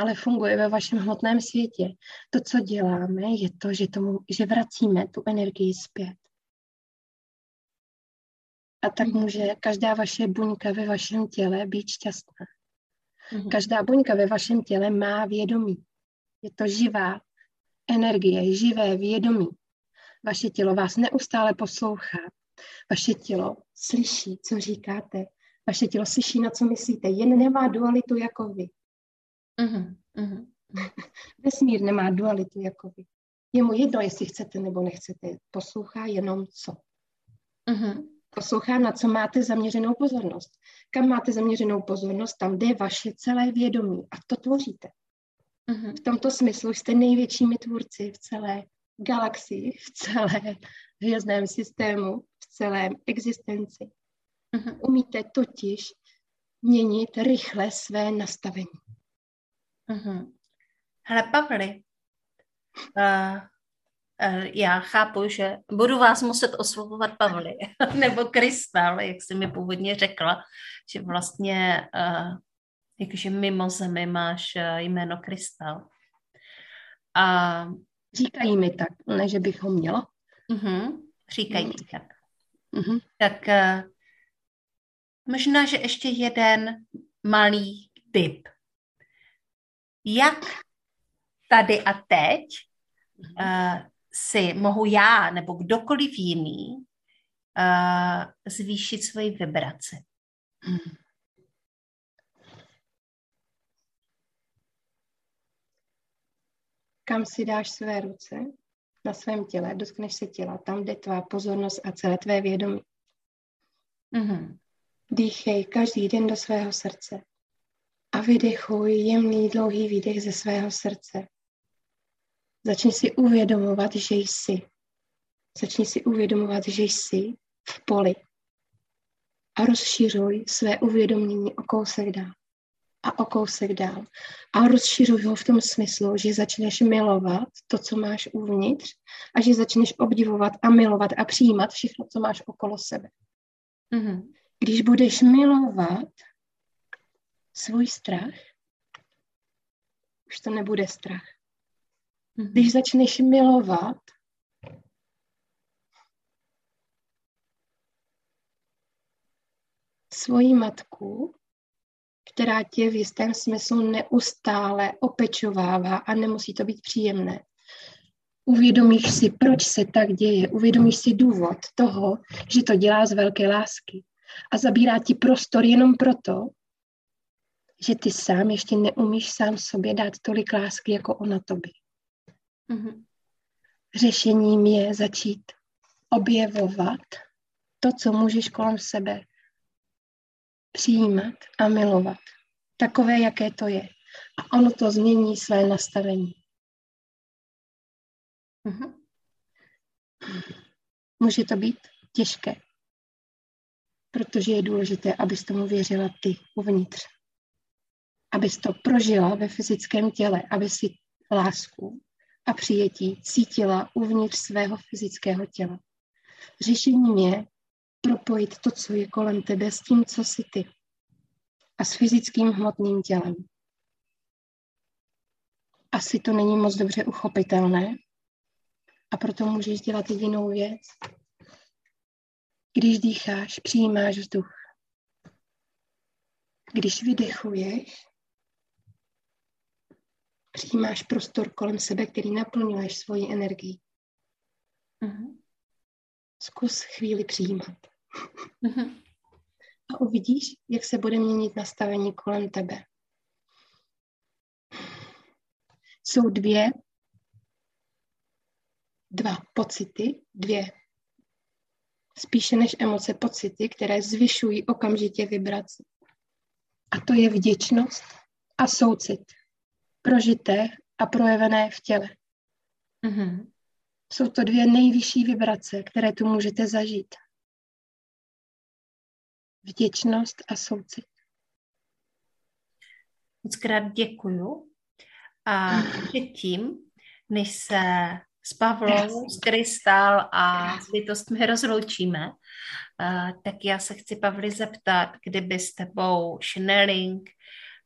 ale funguje ve vašem hmotném světě. To, co děláme, je to, že, tomu, že vracíme tu energii zpět. A tak mhm. může každá vaše buňka ve vašem těle být šťastná. Mhm. Každá buňka ve vašem těle má vědomí. Je to živá energie, živé vědomí. Vaše tělo vás neustále poslouchá. Vaše tělo slyší, co říkáte. Vaše tělo slyší, na co myslíte. Jen nemá dualitu jako vy. Uh-huh, uh-huh. Vesmír nemá dualitu jako vy. Je mu jedno, jestli chcete nebo nechcete. Poslouchá jenom co. Uh-huh. Poslouchá, na co máte zaměřenou pozornost. Kam máte zaměřenou pozornost, tam jde vaše celé vědomí a to tvoříte. Uh-huh. V tomto smyslu jste největšími tvůrci v celé galaxii, v celé hvězdném systému, v celém existenci. Uh-huh. Umíte totiž měnit rychle své nastavení. Uh-huh. Hele, Pavli, uh, uh, já chápu, že budu vás muset oslovovat Pavli, nebo Krystal, jak jsi mi původně řekla, že vlastně uh, jakože mimo zemi máš uh, jméno Krystal. A Říkají mi tak, ne, že bych ho měla. Uh-huh. Říkají uh-huh. tak. Uh-huh. Tak uh, možná, že ještě jeden malý tip. Jak tady a teď uh, si mohu já nebo kdokoliv jiný uh, zvýšit svoji vibraci? Hmm. Kam si dáš své ruce na svém těle, dotkneš se těla, tam jde tvá pozornost a celé tvé vědomí. Mm-hmm. Dýchej každý den do svého srdce a vydechuj jemný dlouhý výdech ze svého srdce. Začni si uvědomovat, že jsi. Začni si uvědomovat, že jsi v poli. A rozšiřuj své uvědomění o kousek dál. A o kousek dál. A rozšiřuj ho v tom smyslu, že začneš milovat to, co máš uvnitř a že začneš obdivovat a milovat a přijímat všechno, co máš okolo sebe. Mm-hmm. Když budeš milovat svůj strach, už to nebude strach. Mm-hmm. Když začneš milovat svoji matku, která tě v jistém smyslu neustále opečovává a nemusí to být příjemné. Uvědomíš si, proč se tak děje, uvědomíš si důvod toho, že to dělá z velké lásky a zabírá ti prostor jenom proto, že ty sám ještě neumíš sám sobě dát tolik lásky, jako ona tobě. Mm-hmm. Řešením je začít objevovat to, co můžeš kolem sebe přijímat a milovat. Takové, jaké to je. A ono to změní své nastavení. Mm-hmm. Může to být těžké, protože je důležité, abys tomu věřila ty uvnitř. Abys to prožila ve fyzickém těle, aby si lásku a přijetí cítila uvnitř svého fyzického těla. Řešením je propojit to, co je kolem tebe, s tím, co jsi ty. A s fyzickým hmotným tělem. Asi to není moc dobře uchopitelné, a proto můžeš dělat jedinou věc. Když dýcháš, přijímáš vzduch. Když vydechuješ, přijímáš prostor kolem sebe, který naplňuješ svoji energii. Uh-huh. Zkus chvíli přijímat. Uh-huh. A uvidíš, jak se bude měnit nastavení kolem tebe. Jsou dvě, dva pocity, dvě spíše než emoce, pocity, které zvyšují okamžitě vibraci. A to je vděčnost a soucit prožité a projevené v těle. Mm-hmm. Jsou to dvě nejvyšší vibrace, které tu můžete zažít. Vděčnost a soucit. Moc krát děkuju. A předtím, než se s Pavlou, s Krystal a s bytostmi rozloučíme, uh, tak já se chci Pavli zeptat, kdyby s tebou channeling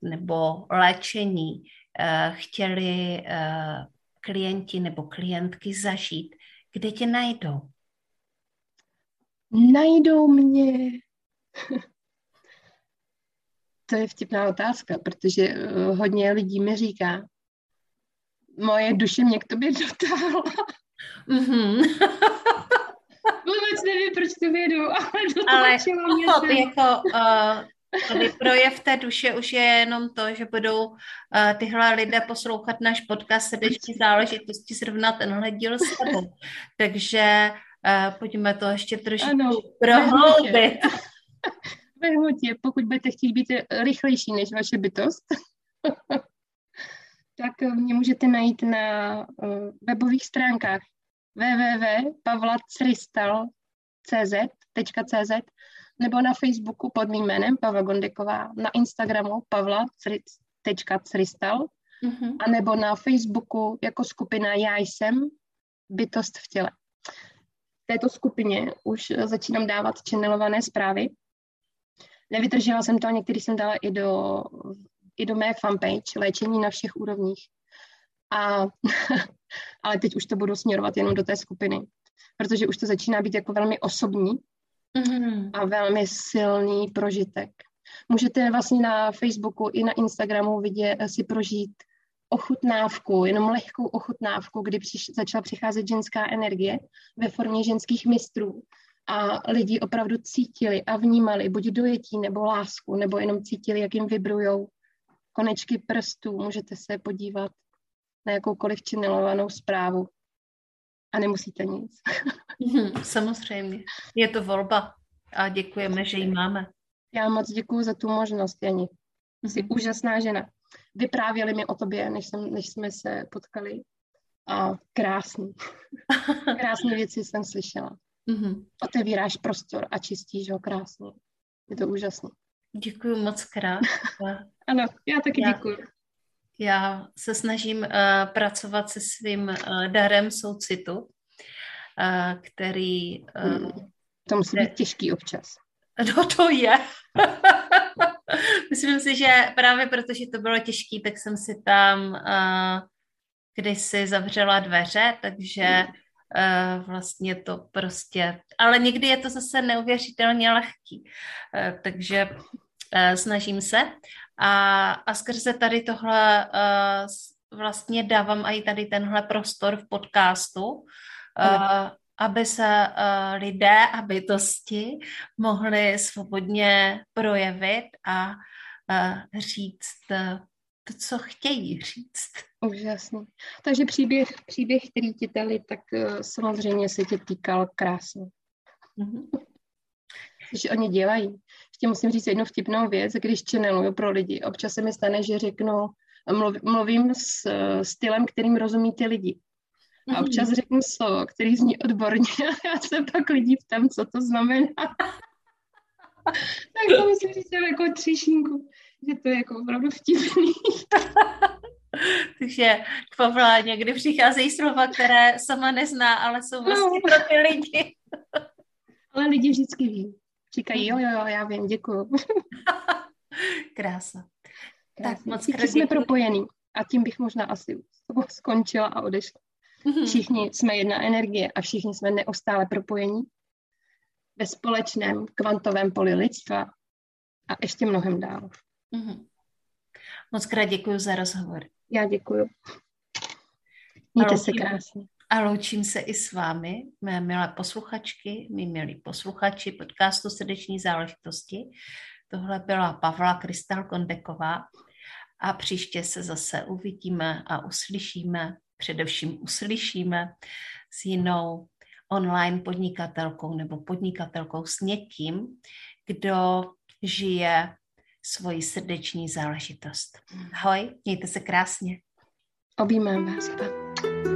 nebo léčení Eh, chtěli eh, klienti nebo klientky zažít, kde tě najdou? Najdou mě. to je vtipná otázka, protože eh, hodně lidí mi říká, moje duše mě k tobě dotáhla. Mm-hmm. Vůbec nevím, proč to vědu, ale ale mě. Ale jako, uh, Tady projev té duše už je jenom to, že budou uh, tyhle lidé poslouchat náš podcast srdeční záležitosti zrovna tenhle díl s tebou. Takže uh, pojďme to ještě trošku ano, prohloubit. Ve hmotě, pokud budete chtít být rychlejší než vaše bytost, tak mě můžete najít na uh, webových stránkách www.pavlacristal.cz nebo na Facebooku pod mým jménem Pavla Gondeková, na Instagramu pavla.cristal mm-hmm. a nebo na Facebooku jako skupina Já jsem bytost v těle. V této skupině už začínám dávat channelované zprávy. Nevydržela jsem to, některý jsem dala i do, i do mé fanpage, léčení na všech úrovních. A, ale teď už to budu směrovat jenom do té skupiny, protože už to začíná být jako velmi osobní mm-hmm. a velmi silný prožitek. Můžete vlastně na Facebooku i na Instagramu vidět, eh, si prožít ochutnávku, jenom lehkou ochutnávku, kdy přiš, začala přicházet ženská energie ve formě ženských mistrů. a lidi opravdu cítili a vnímali buď dojetí nebo lásku, nebo jenom cítili, jak jim vibrujou konečky prstů. Můžete se podívat na jakoukoliv činelovanou zprávu a nemusíte nic. Mhm, samozřejmě. Je to volba a děkujeme, že ji máme. Já moc děkuji za tu možnost, Jani. Jsi mm-hmm. úžasná žena. Vyprávěli mi o tobě, než, jsem, než jsme se potkali. A krásný. Krásné věci jsem slyšela. Mm-hmm. Otevíráš prostor a čistíš ho krásně. Je to úžasné. Děkuji moc krát. ano, já taky já, děkuji. Já se snažím uh, pracovat se svým uh, darem soucitu, uh, který... Uh. To musí být těžký občas. No to je. Myslím si, že právě protože to bylo těžké, tak jsem si tam uh, kdysi zavřela dveře, takže uh, vlastně to prostě... Ale někdy je to zase neuvěřitelně lehký. Uh, takže uh, snažím se. A, a skrze tady tohle uh, vlastně dávám i tady tenhle prostor v podcastu, uh, aby se uh, lidé a bytosti mohli svobodně projevit a uh, říct uh, to, co chtějí říct. Úžasný. Takže příběh, příběh který ti dali, tak uh, samozřejmě se tě týkal krásně. Mm-hmm. Že oni dělají. Ještě musím říct jednu vtipnou věc, když channeluju pro lidi. Občas se mi stane, že řeknu, mluv, mluvím s stylem, kterým rozumí ty lidi. A občas řeknu slovo, který zní odborně a já se pak lidí ptám, co to znamená. tak to musím říct jako třešínku, že to je jako opravdu vtipný. Takže k Pavla někdy přicházejí slova, které sama nezná, ale jsou no. vlastně no. pro ty lidi. ale lidi vždycky ví. Říkají, jo, jo, jo, já vím, děkuju. Krása. Tak moc krát jsme propojení. A tím bych možná asi skončila a odešla. Mm-hmm. Všichni jsme jedna energie a všichni jsme neustále propojení ve společném kvantovém poli lidstva a ještě mnohem dál. Mm-hmm. Moc krát děkuji za rozhovor. Já děkuji. Mějte se krásně. A loučím se i s vámi, mé milé posluchačky, mý milí posluchači podcastu Srdeční záležitosti. Tohle byla Pavla Krystal Kondeková a příště se zase uvidíme a uslyšíme především uslyšíme s jinou online podnikatelkou nebo podnikatelkou s někým, kdo žije svoji srdeční záležitost. Ahoj, mějte se krásně. Objímám vás. Pa.